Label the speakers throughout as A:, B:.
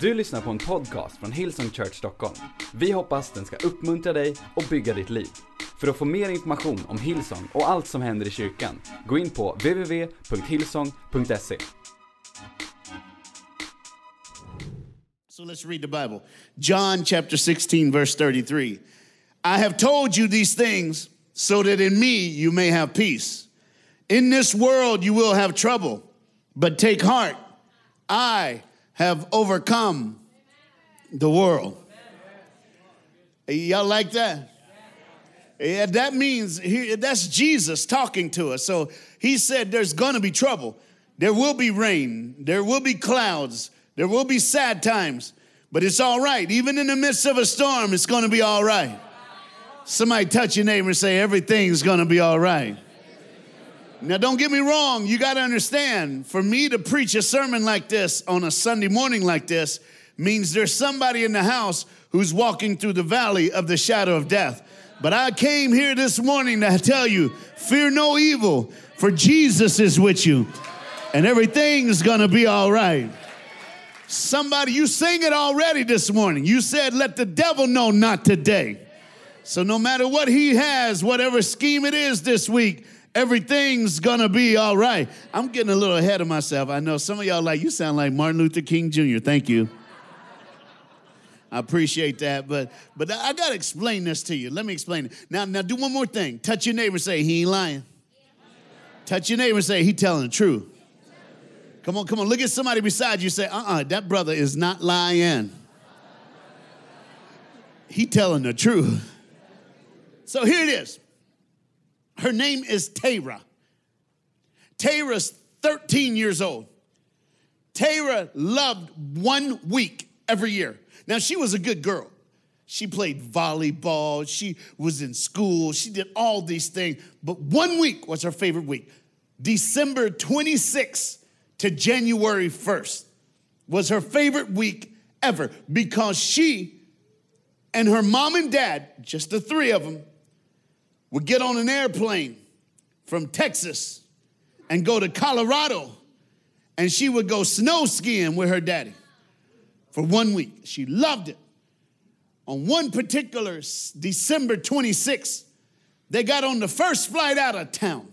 A: Du lyssnar på en podcast från Hillsong Church Stockholm. Vi hoppas den ska uppmuntra dig och bygga ditt liv. För att få mer information om Hillsong och allt som händer i kyrkan, gå in på www.hillsong.se.
B: So let's read the Bible. John chapter 16, verse 33. I have told you these things so that in me you may have peace. In this world you will have trouble, but take heart. I have overcome the world. Y'all like that? Yeah, that means he, that's Jesus talking to us. So he said there's gonna be trouble. There will be rain. There will be clouds. There will be sad times. But it's all right. Even in the midst of a storm, it's gonna be all right. Somebody touch your neighbor and say, everything's gonna be all right. Now, don't get me wrong, you got to understand, for me to preach a sermon like this on a Sunday morning like this means there's somebody in the house who's walking through the valley of the shadow of death. But I came here this morning to tell you, fear no evil, for Jesus is with you, and everything's gonna be all right. Somebody, you sing it already this morning. You said, let the devil know not today. So, no matter what he has, whatever scheme it is this week, everything's gonna be all right. I'm getting a little ahead of myself. I know some of y'all like, you sound like Martin Luther King Jr. Thank you. I appreciate that, but but I gotta explain this to you. Let me explain it. Now, now do one more thing. Touch your neighbor say, he ain't lying. Touch your neighbor say, he telling the truth. Come on, come on. Look at somebody beside you. Say, uh-uh, that brother is not lying. He telling the truth. So here it is. Her name is Tara. Tara's 13 years old. Tara loved one week every year. Now, she was a good girl. She played volleyball, she was in school, she did all these things. But one week was her favorite week. December 26th to January 1st was her favorite week ever because she and her mom and dad, just the three of them, would get on an airplane from Texas and go to Colorado, and she would go snow skiing with her daddy for one week. She loved it. On one particular December 26th, they got on the first flight out of town.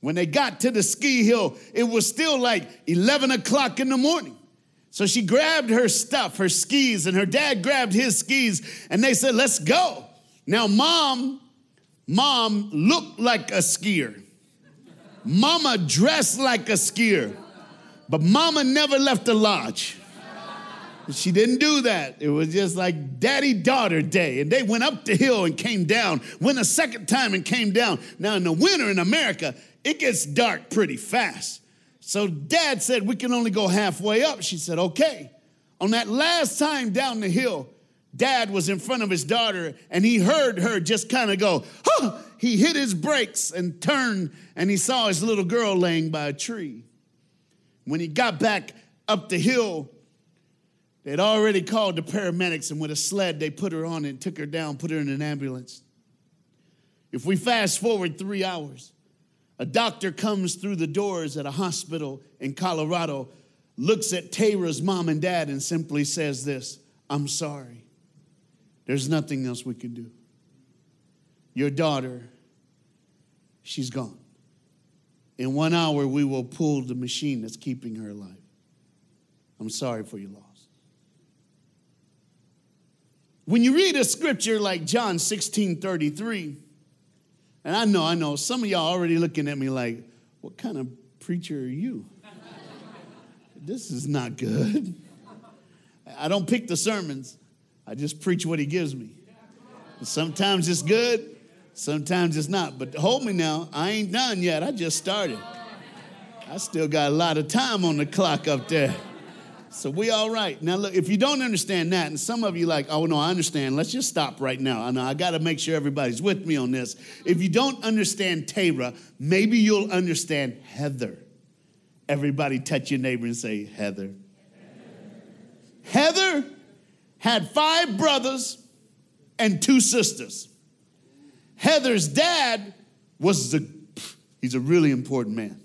B: When they got to the ski hill, it was still like 11 o'clock in the morning. So she grabbed her stuff, her skis, and her dad grabbed his skis, and they said, Let's go. Now, mom Mom looked like a skier. Mama dressed like a skier. But mama never left the lodge. She didn't do that. It was just like daddy daughter day. And they went up the hill and came down, went a second time and came down. Now, in the winter in America, it gets dark pretty fast. So dad said, We can only go halfway up. She said, Okay. On that last time down the hill, dad was in front of his daughter and he heard her just kind of go, huh! He hit his brakes and turned and he saw his little girl laying by a tree. When he got back up the hill, they'd already called the paramedics and with a sled they put her on and took her down, put her in an ambulance. If we fast forward three hours, a doctor comes through the doors at a hospital in Colorado, looks at Tara's mom and dad, and simply says this I'm sorry. There's nothing else we can do. Your daughter, she's gone. In one hour, we will pull the machine that's keeping her alive. I'm sorry for your loss. When you read a scripture like John 16 33, and I know, I know, some of y'all already looking at me like, what kind of preacher are you? this is not good. I don't pick the sermons. I just preach what he gives me. Sometimes it's good, sometimes it's not. But hold me now, I ain't done yet. I just started. I still got a lot of time on the clock up there. So we all right. Now look, if you don't understand that, and some of you like, oh no, I understand. Let's just stop right now. I know I gotta make sure everybody's with me on this. If you don't understand Tara, maybe you'll understand Heather. Everybody touch your neighbor and say, Heather. Heather had five brothers and two sisters. Heather's dad was the, he's a really important man.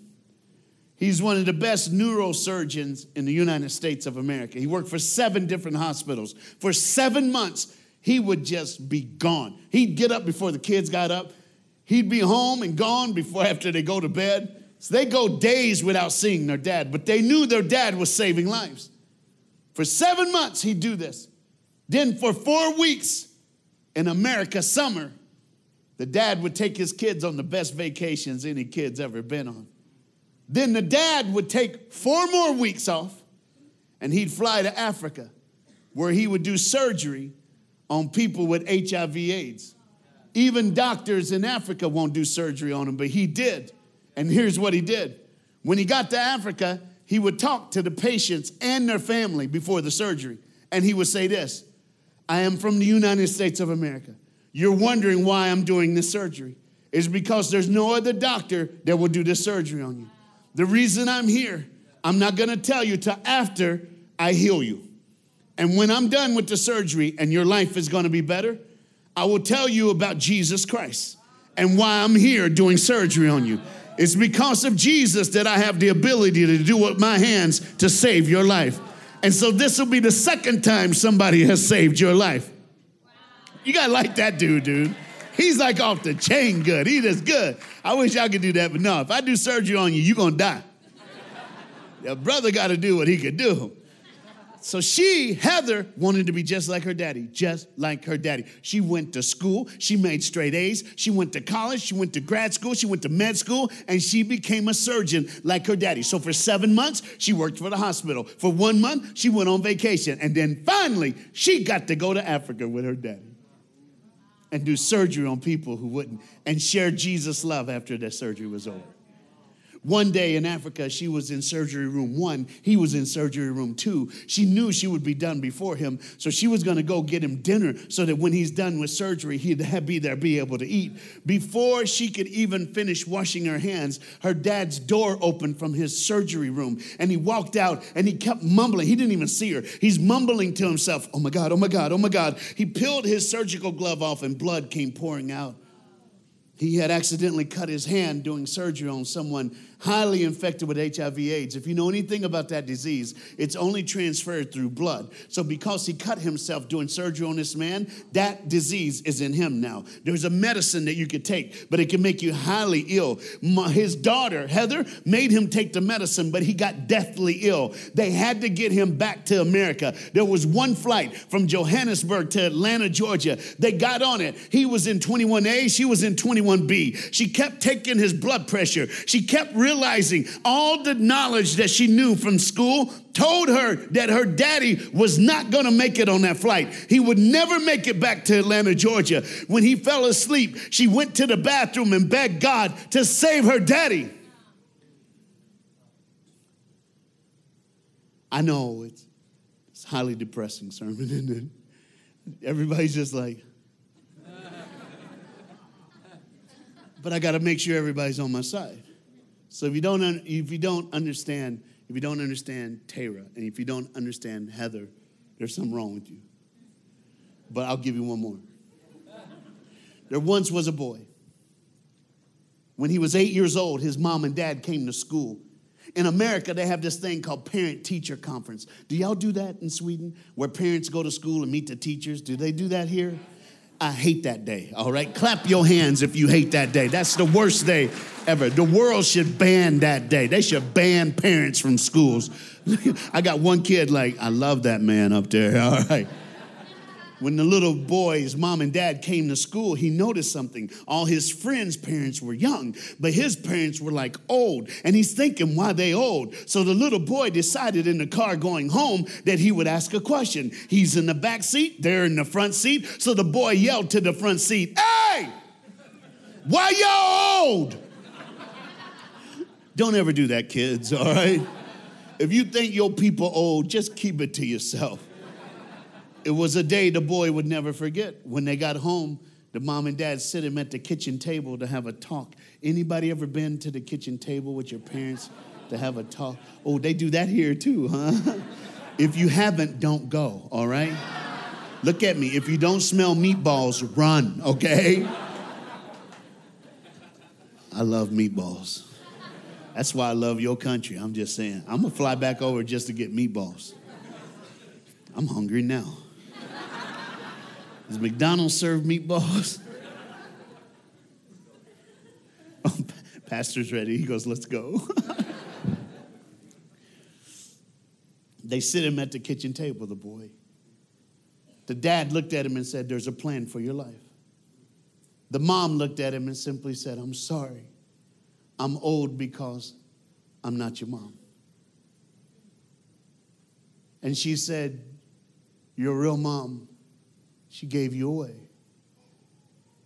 B: He's one of the best neurosurgeons in the United States of America. He worked for seven different hospitals. For seven months, he would just be gone. He'd get up before the kids got up. He'd be home and gone before after they go to bed. So they go days without seeing their dad, but they knew their dad was saving lives. For seven months, he'd do this. Then for four weeks in America summer, the dad would take his kids on the best vacations any kid's ever been on. Then the dad would take four more weeks off and he'd fly to Africa where he would do surgery on people with HIV AIDS. Even doctors in Africa won't do surgery on him, but he did. And here's what he did. When he got to Africa, he would talk to the patients and their family before the surgery. And he would say this I am from the United States of America. You're wondering why I'm doing this surgery. It's because there's no other doctor that will do this surgery on you. The reason I'm here, I'm not gonna tell you till after I heal you. And when I'm done with the surgery and your life is gonna be better, I will tell you about Jesus Christ and why I'm here doing surgery on you. It's because of Jesus that I have the ability to do with my hands to save your life. And so this will be the second time somebody has saved your life. You gotta like that dude, dude. He's like off the chain good. He just good. I wish I could do that, but no, if I do surgery on you, you're gonna die. Your brother got to do what he could do. So she, Heather, wanted to be just like her daddy, just like her daddy. She went to school, she made straight A's, she went to college, she went to grad school, she went to med school, and she became a surgeon like her daddy. So for seven months, she worked for the hospital. For one month, she went on vacation. And then finally, she got to go to Africa with her daddy and do surgery on people who wouldn't and share Jesus' love after their surgery was over. One day in Africa, she was in surgery room one. He was in surgery room two. She knew she would be done before him, so she was to go get him dinner so that when he's done with surgery, he'd be there, be able to eat. Before she could even finish washing her hands, her dad's door opened from his surgery room, and he walked out and he kept mumbling. He didn't even see her. He's mumbling to himself, Oh my God, oh my God, oh my God. He peeled his surgical glove off, and blood came pouring out. He had accidentally cut his hand doing surgery on someone highly infected with HIV AIDS. If you know anything about that disease, it's only transferred through blood. So, because he cut himself doing surgery on this man, that disease is in him now. There's a medicine that you could take, but it can make you highly ill. His daughter, Heather, made him take the medicine, but he got deathly ill. They had to get him back to America. There was one flight from Johannesburg to Atlanta, Georgia. They got on it. He was in 21A, she was in 21B. She kept taking his blood pressure. She kept realizing all the knowledge that she knew from school told her that her daddy was not going to make it on that flight. He would never make it back to Atlanta, Georgia. When he fell asleep, she went to the bathroom and begged God to save her daddy. I know it's, it's highly depressing sermon, isn't it? Everybody's just like, but I got to make sure everybody's on my side. So if you don't, if you don't understand, if you don't understand Tara, and if you don't understand Heather, there's something wrong with you. But I'll give you one more. There once was a boy. When he was eight years old, his mom and dad came to school. In America, they have this thing called parent teacher conference. Do y'all do that in Sweden, where parents go to school and meet the teachers? Do they do that here? I hate that day, all right? Clap your hands if you hate that day. That's the worst day ever. The world should ban that day. They should ban parents from schools. I got one kid like, I love that man up there, all right? When the little boy's mom and dad came to school, he noticed something. All his friends' parents were young, but his parents were like old. And he's thinking, why they old? So the little boy decided in the car going home that he would ask a question. He's in the back seat, they're in the front seat. So the boy yelled to the front seat, Hey, why y'all old? Don't ever do that, kids, all right? If you think your people old, just keep it to yourself. It was a day the boy would never forget. When they got home, the mom and dad sit him at the kitchen table to have a talk. Anybody ever been to the kitchen table with your parents to have a talk? Oh, they do that here too, huh? if you haven't, don't go, all right? Look at me. If you don't smell meatballs, run, okay? I love meatballs. That's why I love your country. I'm just saying. I'm gonna fly back over just to get meatballs. I'm hungry now. Does McDonald's serve meatballs? Oh, pastor's ready. He goes, let's go. they sit him at the kitchen table, the boy. The dad looked at him and said, There's a plan for your life. The mom looked at him and simply said, I'm sorry. I'm old because I'm not your mom. And she said, Your real mom, she gave you away.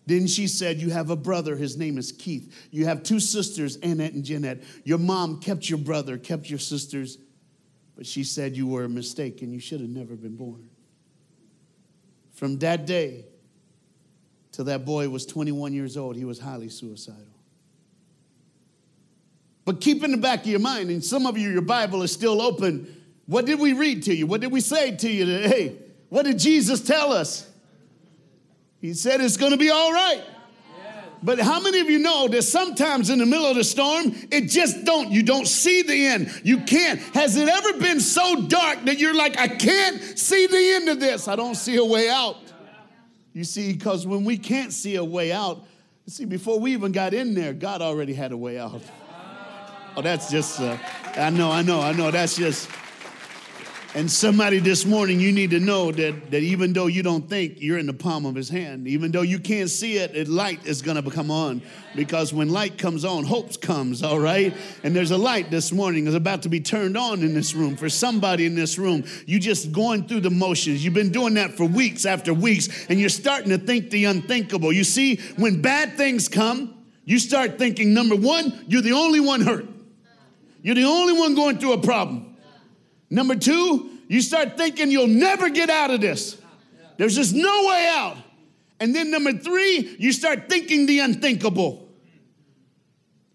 B: Then she said, You have a brother, his name is Keith. You have two sisters, Annette and Jeanette. Your mom kept your brother, kept your sisters, but she said you were a mistake and you should have never been born. From that day till that boy was 21 years old, he was highly suicidal. But keep in the back of your mind, and some of you, your Bible is still open. What did we read to you? What did we say to you today? What did Jesus tell us? He said it's going to be all right. But how many of you know that sometimes in the middle of the storm, it just don't, you don't see the end. You can't. Has it ever been so dark that you're like, I can't see the end of this? I don't see a way out. You see, because when we can't see a way out, see, before we even got in there, God already had a way out. Oh, that's just, uh, I know, I know, I know, that's just, and somebody this morning, you need to know that, that even though you don't think you're in the palm of his hand, even though you can't see it, it light is going to come on. Because when light comes on, hope comes, all right? And there's a light this morning is about to be turned on in this room. For somebody in this room, you just going through the motions. You've been doing that for weeks after weeks, and you're starting to think the unthinkable. You see, when bad things come, you start thinking, number one, you're the only one hurt. You're the only one going through a problem. Number two, you start thinking you'll never get out of this. There's just no way out. And then number three, you start thinking the unthinkable.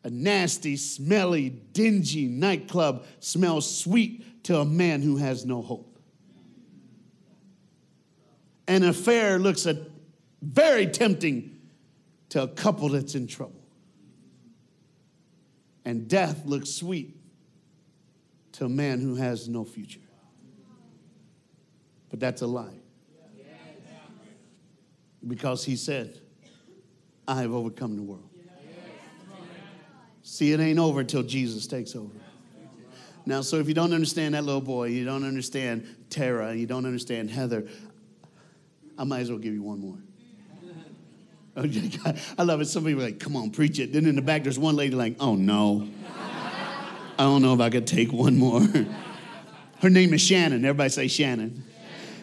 B: A nasty, smelly, dingy nightclub smells sweet to a man who has no hope. An affair looks a, very tempting to a couple that's in trouble. And death looks sweet to a man who has no future. But that's a lie. Because he said, I have overcome the world. See, it ain't over till Jesus takes over. Now, so if you don't understand that little boy, you don't understand Tara, you don't understand Heather, I might as well give you one more. I love it. Some people are like, come on, preach it. Then in the back, there's one lady like, oh no. I don't know if I could take one more. Her name is Shannon. Everybody say Shannon.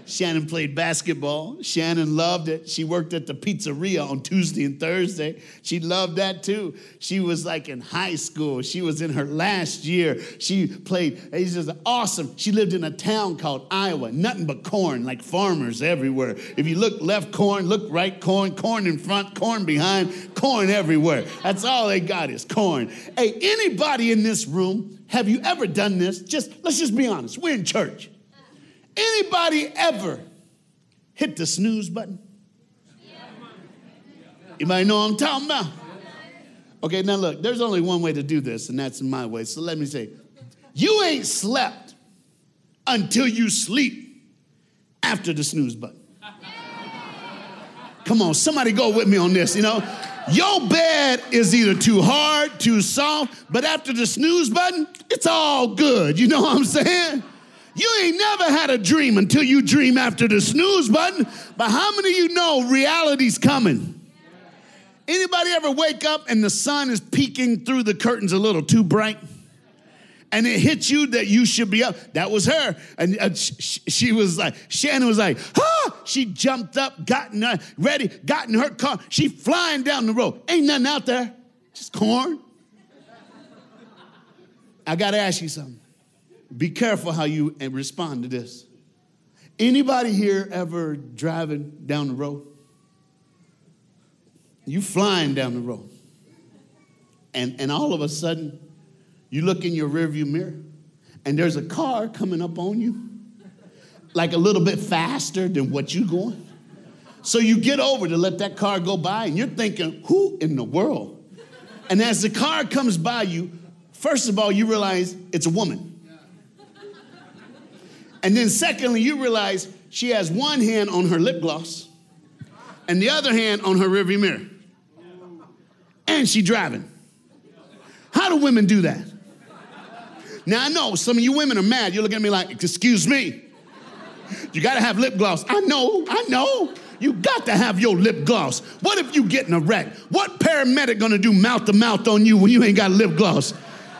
B: Shannon played basketball. Shannon loved it. She worked at the pizzeria on Tuesday and Thursday. She loved that too. She was like in high school. She was in her last year. She played, it's just awesome. She lived in a town called Iowa, nothing but corn, like farmers everywhere. If you look left, corn, look right, corn, corn in front, corn behind, corn everywhere. That's all they got is corn. Hey, anybody in this room, have you ever done this? Just let's just be honest. We're in church. Anybody ever hit the snooze button? You might know I'm talking about. Okay, now look, there's only one way to do this, and that's my way. So let me say, you ain't slept until you sleep after the snooze button. Come on, somebody go with me on this, you know? Your bed is either too hard, too soft, but after the snooze button, it's all good. You know what I'm saying? You ain't never had a dream until you dream after the snooze button. But how many of you know reality's coming? Anybody ever wake up and the sun is peeking through the curtains a little too bright? And it hits you that you should be up. That was her. And uh, she, she, was like, Shannon was like, ah! She jumped up, gotten uh, ready, got in her car. She flying down the road. Ain't nothing out there, just corn. I got to ask you something. Be careful how you respond to this. Anybody here ever driving down the road? You flying down the road. And, and all of a sudden, you look in your rearview mirror and there's a car coming up on you, like a little bit faster than what you're going. So you get over to let that car go by and you're thinking, who in the world? And as the car comes by you, First of all, you realize it's a woman. And then, secondly, you realize she has one hand on her lip gloss and the other hand on her rearview mirror. And she driving. How do women do that? Now, I know some of you women are mad. You're looking at me like, excuse me. You got to have lip gloss. I know, I know. You got to have your lip gloss. What if you get in a wreck? What paramedic gonna do mouth to mouth on you when you ain't got lip gloss?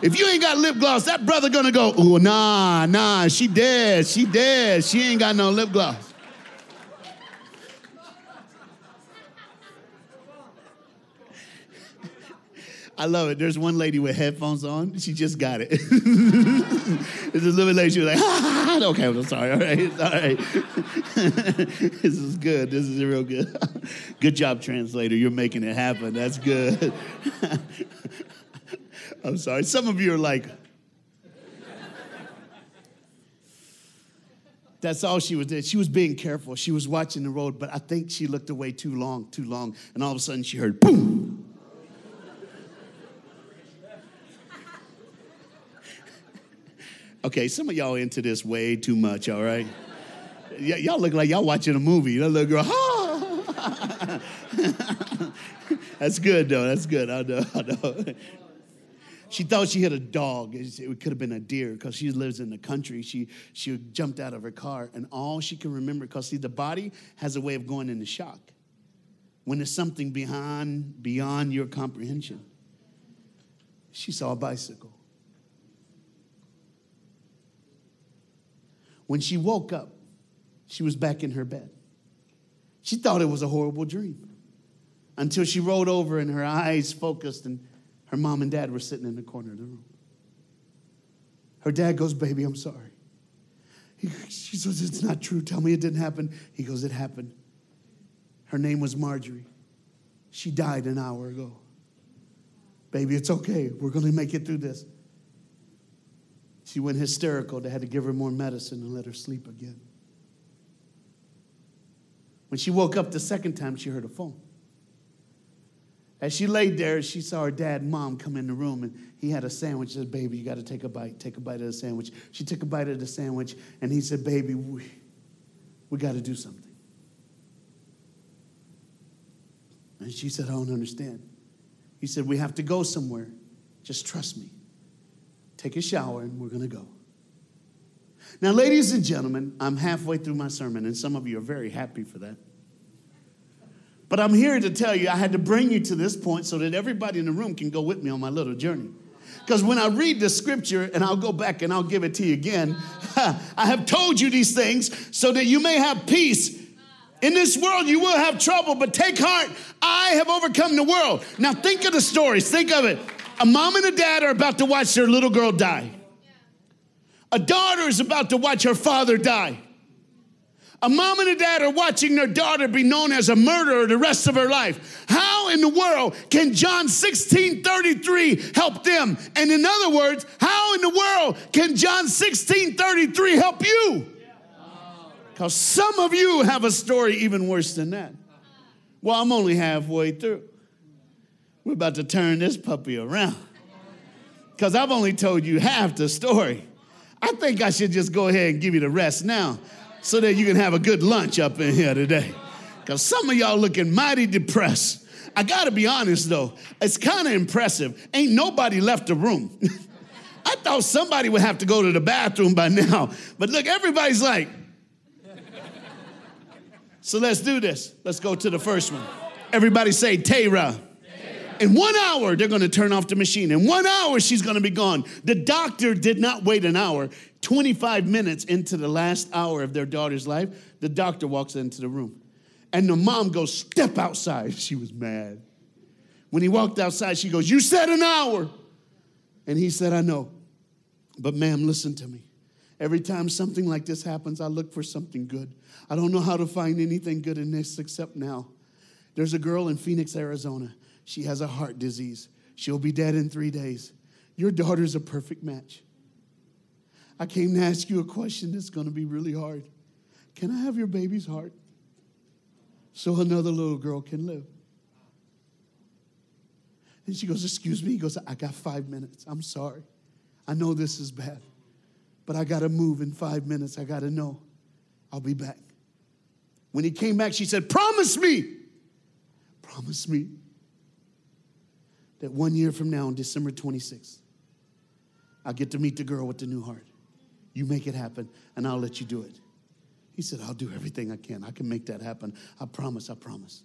B: If you ain't got lip gloss, that brother gonna go, oh, nah, nah, she dead, she dead, she ain't got no lip gloss. I love it. There's one lady with headphones on. She just got it. There's a little lady. She was like, ah, okay, I'm sorry. All right, all right. this is good. This is real good. good job, translator. You're making it happen. That's good. I'm sorry. Some of you are like, That's all she was doing. She was being careful. She was watching the road, but I think she looked away too long, too long, and all of a sudden she heard boom. Okay, some of y'all into this way too much, all right? Y- y'all look like y'all watching a movie. That little girl, ah! That's good, though. That's good. I know, I know. She thought she hit a dog. It could have been a deer because she lives in the country. She, she jumped out of her car, and all she can remember, because see, the body has a way of going into shock when there's something beyond, beyond your comprehension. She saw a bicycle. When she woke up, she was back in her bed. She thought it was a horrible dream until she rolled over and her eyes focused, and her mom and dad were sitting in the corner of the room. Her dad goes, Baby, I'm sorry. He, she says, It's not true. Tell me it didn't happen. He goes, It happened. Her name was Marjorie. She died an hour ago. Baby, it's okay. We're going to make it through this. She went hysterical. They had to give her more medicine and let her sleep again. When she woke up the second time, she heard a phone. As she laid there, she saw her dad and mom come in the room, and he had a sandwich. She said, Baby, you got to take a bite. Take a bite of the sandwich. She took a bite of the sandwich, and he said, Baby, we, we got to do something. And she said, I don't understand. He said, We have to go somewhere. Just trust me take a shower, and we're going to go. Now, ladies and gentlemen, I'm halfway through my sermon, and some of you are very happy for that. But I'm here to tell you, I had to bring you to this point so that everybody in the room can go with me on my little journey. Because when I read the scripture, and I'll go back and I'll give it to you again, I have told you these things so that you may have peace. In this world, you will have trouble, but take heart. I have overcome the world. Now, think of the stories. Think of it. A mom and a dad are about to watch their little girl die. A daughter is about to watch her father die. A mom and a dad are watching their daughter be known as a murderer the rest of her life. How in the world can John 16 33 help them? And in other words, how in the world can John 16 33 help you? Because some of you have a story even worse than that. Well, I'm only halfway through. We're about to turn this puppy around. Because I've only told you half the story. I think I should just go ahead and give you the rest now so that you can have a good lunch up in here today. Because some of y'all looking mighty depressed. I gotta be honest though, it's kind of impressive. Ain't nobody left the room. I thought somebody would have to go to the bathroom by now. But look, everybody's like, so let's do this. Let's go to the first one. Everybody say Tara. In one hour, they're going to turn off the machine. In one hour, she's going to be gone. The doctor did not wait an hour. 25 minutes into the last hour of their daughter's life, the doctor walks into the room. And the mom goes, Step outside. She was mad. When he walked outside, she goes, You said an hour. And he said, I know. But, ma'am, listen to me. Every time something like this happens, I look for something good. I don't know how to find anything good in this except now. There's a girl in Phoenix, Arizona. She has a heart disease. She'll be dead in three days. Your daughter's a perfect match. I came to ask you a question that's going to be really hard. Can I have your baby's heart so another little girl can live? And she goes, Excuse me. He goes, I got five minutes. I'm sorry. I know this is bad, but I got to move in five minutes. I got to know. I'll be back. When he came back, she said, Promise me. Promise me that one year from now, on December 26th, I'll get to meet the girl with the new heart. You make it happen, and I'll let you do it. He said, I'll do everything I can. I can make that happen. I promise, I promise.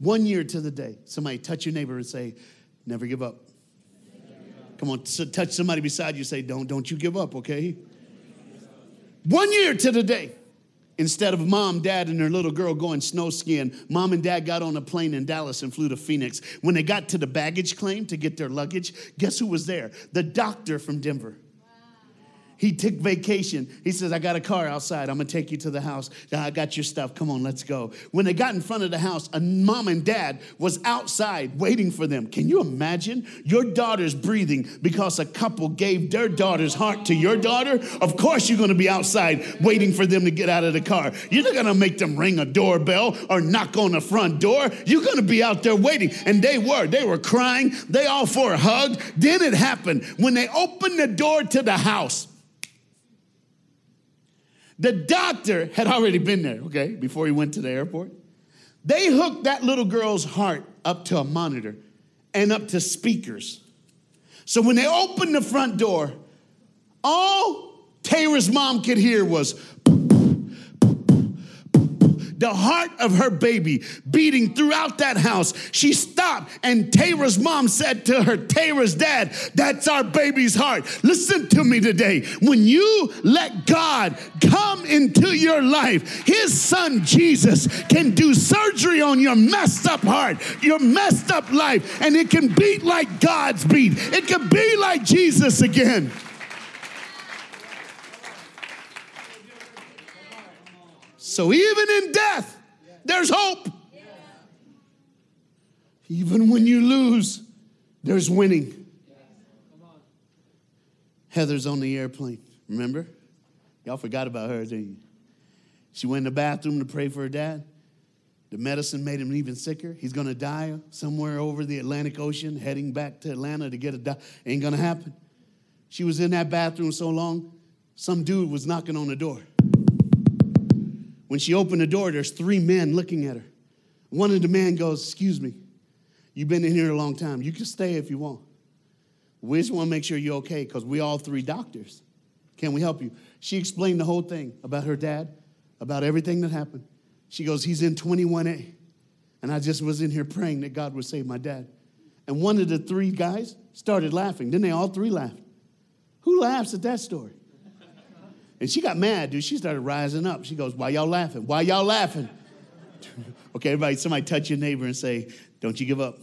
B: One year to the day, somebody touch your neighbor and say, Never give up. Come on, so touch somebody beside you, say, Don't, don't you give up, okay? One year to the day. Instead of mom, dad, and their little girl going snow skiing, mom and dad got on a plane in Dallas and flew to Phoenix. When they got to the baggage claim to get their luggage, guess who was there? The doctor from Denver. He took vacation. He says, I got a car outside. I'm going to take you to the house. I got your stuff. Come on, let's go. When they got in front of the house, a mom and dad was outside waiting for them. Can you imagine? Your daughter's breathing because a couple gave their daughter's heart to your daughter. Of course, you're going to be outside waiting for them to get out of the car. You're not going to make them ring a doorbell or knock on the front door. You're going to be out there waiting. And they were. They were crying. They all for a hug. Then it happened. When they opened the door to the house, the doctor had already been there, okay, before he went to the airport. They hooked that little girl's heart up to a monitor and up to speakers. So when they opened the front door, all Tara's mom could hear was the heart of her baby beating throughout that house. She stopped, and Tara's mom said to her, Tara's dad, That's our baby's heart. Listen to me today. When you let God come into your life, his son Jesus can do surgery on your messed up heart, your messed up life, and it can beat like God's beat. It can be like Jesus again. So even in death, there's hope. Even when you lose, there's winning. Heather's on the airplane, remember? Y'all forgot about her, didn't you? She went in the bathroom to pray for her dad. The medicine made him even sicker. He's gonna die somewhere over the Atlantic Ocean, heading back to Atlanta to get a die. Ain't gonna happen. She was in that bathroom so long, some dude was knocking on the door. When she opened the door, there's three men looking at her. One of the men goes, Excuse me, you've been in here a long time. You can stay if you want. We just want to make sure you're okay because we all three doctors. Can we help you? She explained the whole thing about her dad, about everything that happened. She goes, He's in 21A. And I just was in here praying that God would save my dad. And one of the three guys started laughing. Then they all three laughed. Who laughs at that story? And she got mad, dude. She started rising up. She goes, Why y'all laughing? Why y'all laughing? okay, everybody, somebody touch your neighbor and say, Don't you give up.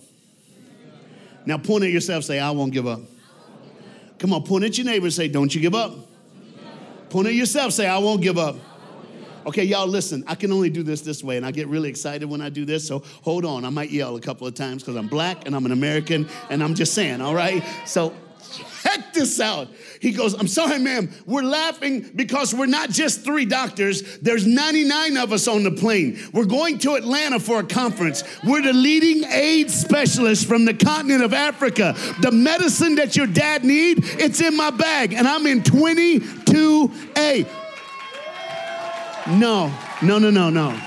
B: Now point at yourself, say, I won't give up. Come on, point at your neighbor and say, Don't you give up. Point at yourself, say, I won't give up. Okay, y'all, listen, I can only do this this way, and I get really excited when I do this, so hold on. I might yell a couple of times because I'm black and I'm an American, and I'm just saying, all right? So check this out. He goes, I'm sorry, ma'am. We're laughing because we're not just three doctors. There's 99 of us on the plane. We're going to Atlanta for a conference. We're the leading AIDS specialists from the continent of Africa. The medicine that your dad need, it's in my bag, and I'm in 22A. No, no, no, no, no.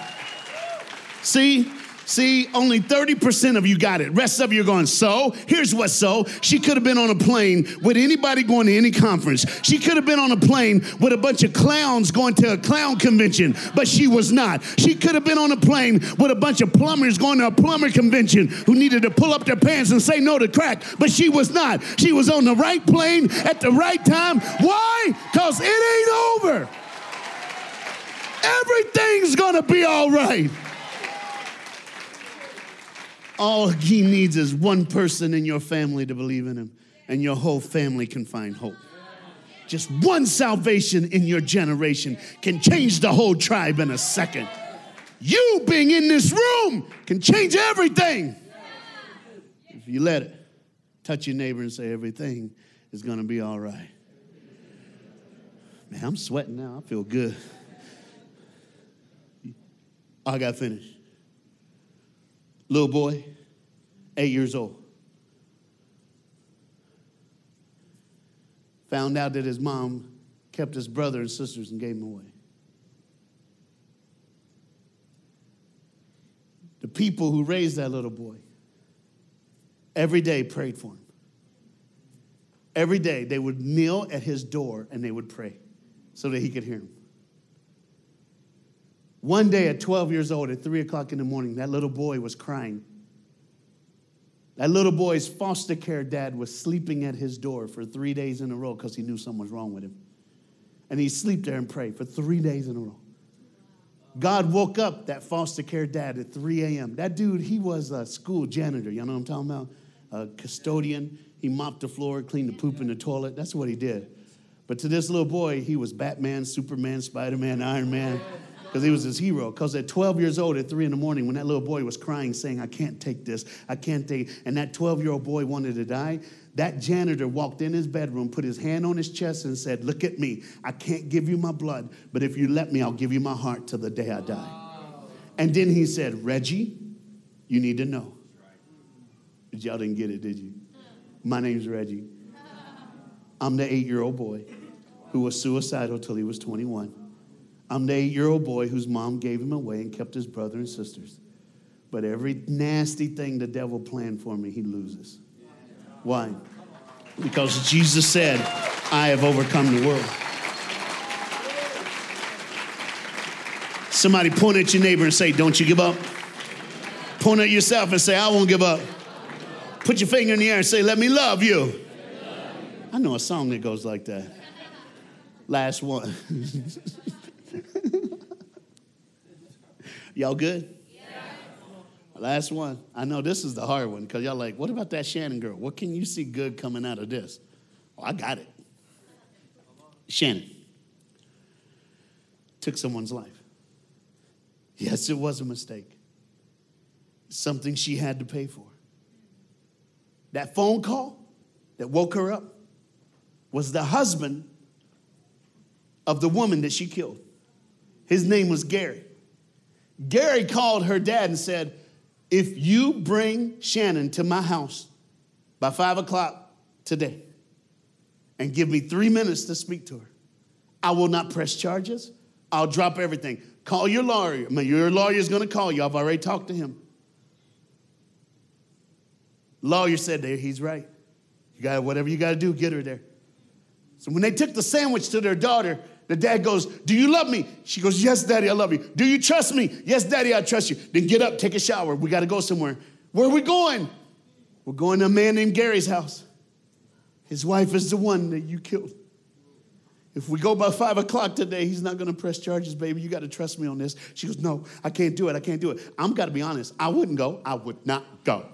B: See, See, only 30% of you got it. Rest of you are going, so? Here's what so. She could have been on a plane with anybody going to any conference. She could have been on a plane with a bunch of clowns going to a clown convention, but she was not. She could have been on a plane with a bunch of plumbers going to a plumber convention who needed to pull up their pants and say no to crack, but she was not. She was on the right plane at the right time. Why? Because it ain't over. Everything's gonna be all right. All he needs is one person in your family to believe in him, and your whole family can find hope. Just one salvation in your generation can change the whole tribe in a second. You being in this room can change everything. If you let it, touch your neighbor and say, Everything is going to be all right. Man, I'm sweating now. I feel good. I got finished little boy, eight years old. found out that his mom kept his brother and sisters and gave him away. The people who raised that little boy every day prayed for him. Every day they would kneel at his door and they would pray so that he could hear him. One day at 12 years old, at 3 o'clock in the morning, that little boy was crying. That little boy's foster care dad was sleeping at his door for three days in a row because he knew something was wrong with him. And he'd sleep there and pray for three days in a row. God woke up that foster care dad at 3 a.m. That dude, he was a school janitor. You know what I'm talking about? A custodian. He mopped the floor, cleaned the poop in the toilet. That's what he did. But to this little boy, he was Batman, Superman, Spider Man, Iron Man because he was his hero. Because at 12 years old, at 3 in the morning, when that little boy was crying, saying, I can't take this, I can't take, and that 12 year old boy wanted to die, that janitor walked in his bedroom, put his hand on his chest, and said, Look at me. I can't give you my blood, but if you let me, I'll give you my heart till the day I die. And then he said, Reggie, you need to know. Y'all didn't get it, did you? My name's Reggie. I'm the eight year old boy who was suicidal till he was 21. I'm the eight year old boy whose mom gave him away and kept his brother and sisters. But every nasty thing the devil planned for me, he loses. Why? Because Jesus said, I have overcome the world. Somebody point at your neighbor and say, Don't you give up. Point at yourself and say, I won't give up. Put your finger in the air and say, Let me love you. I know a song that goes like that. Last one. Y'all good? Yeah. Last one. I know this is the hard one because y'all like, what about that Shannon girl? What can you see good coming out of this? Oh, I got it. Shannon took someone's life. Yes, it was a mistake. Something she had to pay for. That phone call that woke her up was the husband of the woman that she killed. His name was Gary. Gary called her dad and said, If you bring Shannon to my house by five o'clock today and give me three minutes to speak to her, I will not press charges. I'll drop everything. Call your lawyer. I mean, your lawyer is going to call you. I've already talked to him. Lawyer said there, he's right. You got whatever you got to do, get her there. So when they took the sandwich to their daughter, the dad goes, Do you love me? She goes, Yes, daddy, I love you. Do you trust me? Yes, daddy, I trust you. Then get up, take a shower. We got to go somewhere. Where are we going? We're going to a man named Gary's house. His wife is the one that you killed. If we go by five o'clock today, he's not going to press charges, baby. You got to trust me on this. She goes, No, I can't do it. I can't do it. I'm got to be honest. I wouldn't go. I would not go.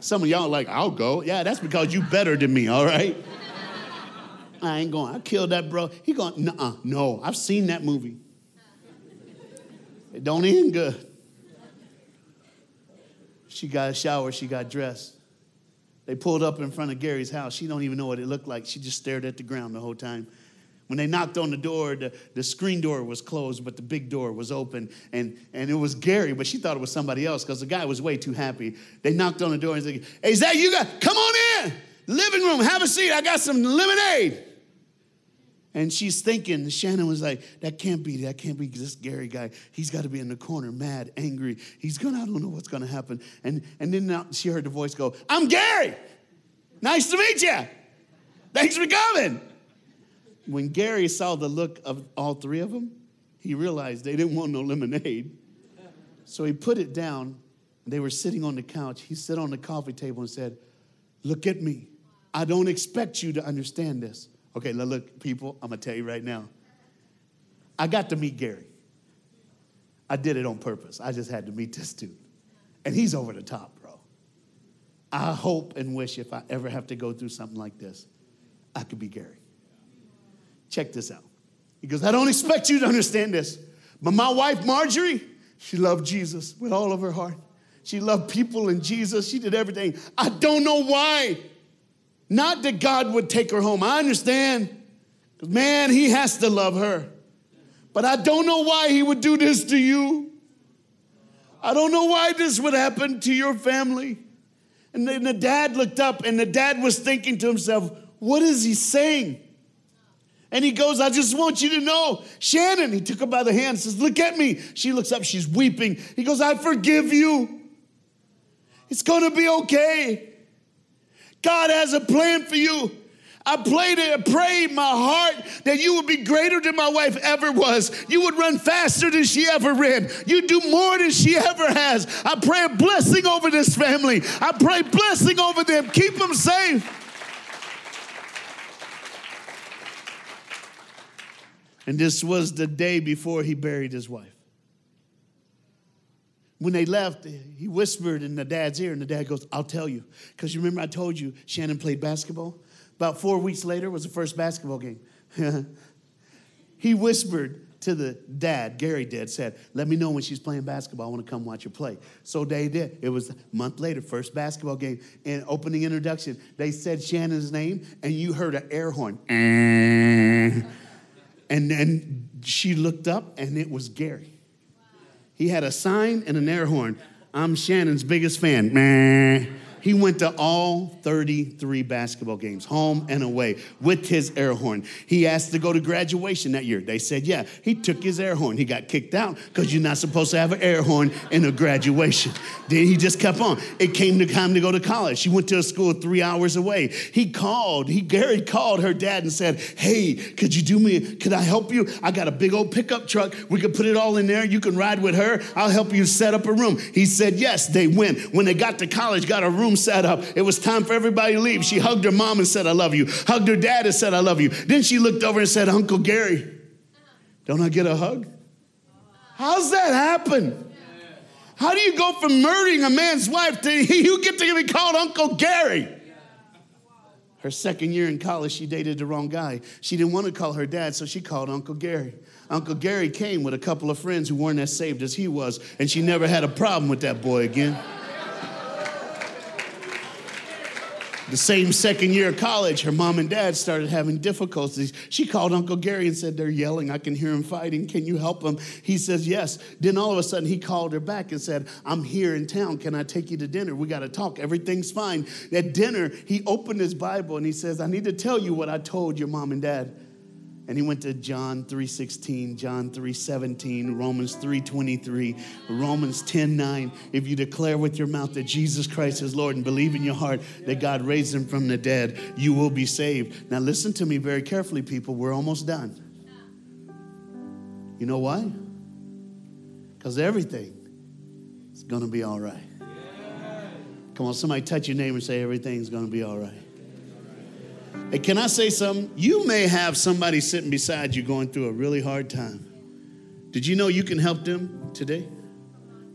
B: Some of y'all like, I'll go. Yeah, that's because you better than me, all right? I ain't going. I killed that bro. He going, Nuh-uh. no. I've seen that movie. It don't end good. She got a shower. She got dressed. They pulled up in front of Gary's house. She don't even know what it looked like. She just stared at the ground the whole time. When they knocked on the door, the, the screen door was closed, but the big door was open. And, and it was Gary, but she thought it was somebody else because the guy was way too happy. They knocked on the door and said, Hey, is that you guys? Come on in. Living room, have a seat. I got some lemonade. And she's thinking, Shannon was like, that can't be, that can't be this Gary guy. He's got to be in the corner, mad, angry. He's gonna, I don't know what's gonna happen. And, and then now she heard the voice go, I'm Gary. Nice to meet you. Thanks for coming. When Gary saw the look of all three of them, he realized they didn't want no lemonade. So he put it down. They were sitting on the couch. He sat on the coffee table and said, Look at me. I don't expect you to understand this. Okay, look, people, I'm gonna tell you right now. I got to meet Gary. I did it on purpose. I just had to meet this dude. And he's over the top, bro. I hope and wish if I ever have to go through something like this, I could be Gary. Check this out. He goes, I don't expect you to understand this, but my wife, Marjorie, she loved Jesus with all of her heart. She loved people and Jesus. She did everything. I don't know why. Not that God would take her home. I understand. Man, He has to love her. But I don't know why He would do this to you. I don't know why this would happen to your family. And then the dad looked up, and the dad was thinking to himself, What is he saying? And he goes, I just want you to know, Shannon. He took her by the hand says, Look at me. She looks up, she's weeping. He goes, I forgive you. It's gonna be okay. God has a plan for you. I prayed, I prayed my heart that you would be greater than my wife ever was. You would run faster than she ever ran. You do more than she ever has. I pray a blessing over this family. I pray blessing over them. Keep them safe. And this was the day before he buried his wife. When they left, he whispered in the dad's ear, and the dad goes, I'll tell you. Because you remember I told you Shannon played basketball? About four weeks later was the first basketball game. he whispered to the dad, Gary did, said, Let me know when she's playing basketball. I want to come watch her play. So they did. It was a month later, first basketball game. And opening introduction, they said Shannon's name, and you heard an air horn. And then she looked up, and it was Gary. He had a sign and an air horn. I'm Shannon's biggest fan. He went to all 33 basketball games, home and away, with his air horn. He asked to go to graduation that year. They said, yeah. He took his air horn. He got kicked out because you're not supposed to have an air horn in a graduation. Then he just kept on. It came to time to go to college. She went to a school three hours away. He called, he Gary called her dad and said, hey, could you do me, could I help you? I got a big old pickup truck. We could put it all in there. You can ride with her. I'll help you set up a room. He said, yes. They went. When they got to college, got a room set up. It was time for everybody to leave. She hugged her mom and said, I love you. Hugged her dad and said, I love you. Then she looked over and said, Uncle Gary, don't I get a hug? How's that happen? How do you go from murdering a man's wife to you get to be called Uncle Gary? Her second year in college, she dated the wrong guy. She didn't want to call her dad, so she called Uncle Gary. Uncle Gary came with a couple of friends who weren't as saved as he was, and she never had a problem with that boy again. The same second year of college, her mom and dad started having difficulties. She called Uncle Gary and said, They're yelling. I can hear them fighting. Can you help them? He says, Yes. Then all of a sudden, he called her back and said, I'm here in town. Can I take you to dinner? We got to talk. Everything's fine. At dinner, he opened his Bible and he says, I need to tell you what I told your mom and dad and he went to John 3:16, John 3:17, Romans 3:23, Romans 10:9. If you declare with your mouth that Jesus Christ is Lord and believe in your heart that God raised him from the dead, you will be saved. Now listen to me very carefully people, we're almost done. You know why? Cuz everything is going to be all right. Come on, somebody touch your neighbor and say everything's going to be all right. Hey, can I say something? You may have somebody sitting beside you going through a really hard time. Did you know you can help them today?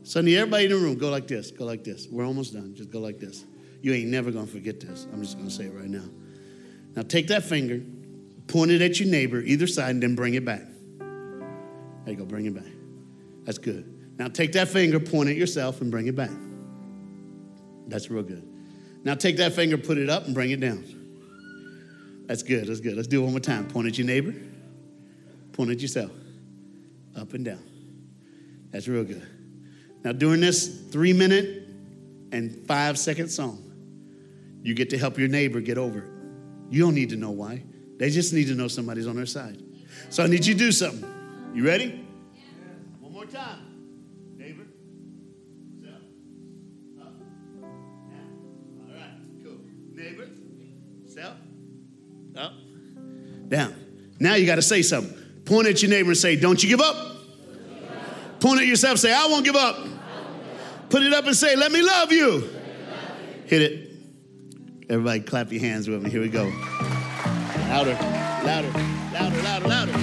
B: Sonny, everybody in the room, go like this. Go like this. We're almost done. Just go like this. You ain't never gonna forget this. I'm just gonna say it right now. Now take that finger, point it at your neighbor, either side, and then bring it back. There you go, bring it back. That's good. Now take that finger, point it yourself, and bring it back. That's real good. Now take that finger, put it up, and bring it down. That's good. That's good. Let's do it one more time. Point at your neighbor. Point at yourself. Up and down. That's real good. Now, during this three minute and five second song, you get to help your neighbor get over it. You don't need to know why. They just need to know somebody's on their side. So I need you to do something. You ready? One more time. Now you got to say something. Point at your neighbor and say, Don't you give up. Point at yourself, say, I won't give up. Put it up and say, Let me love you. Hit it. Everybody clap your hands with me. Here we go. Louder, louder, louder, louder, louder.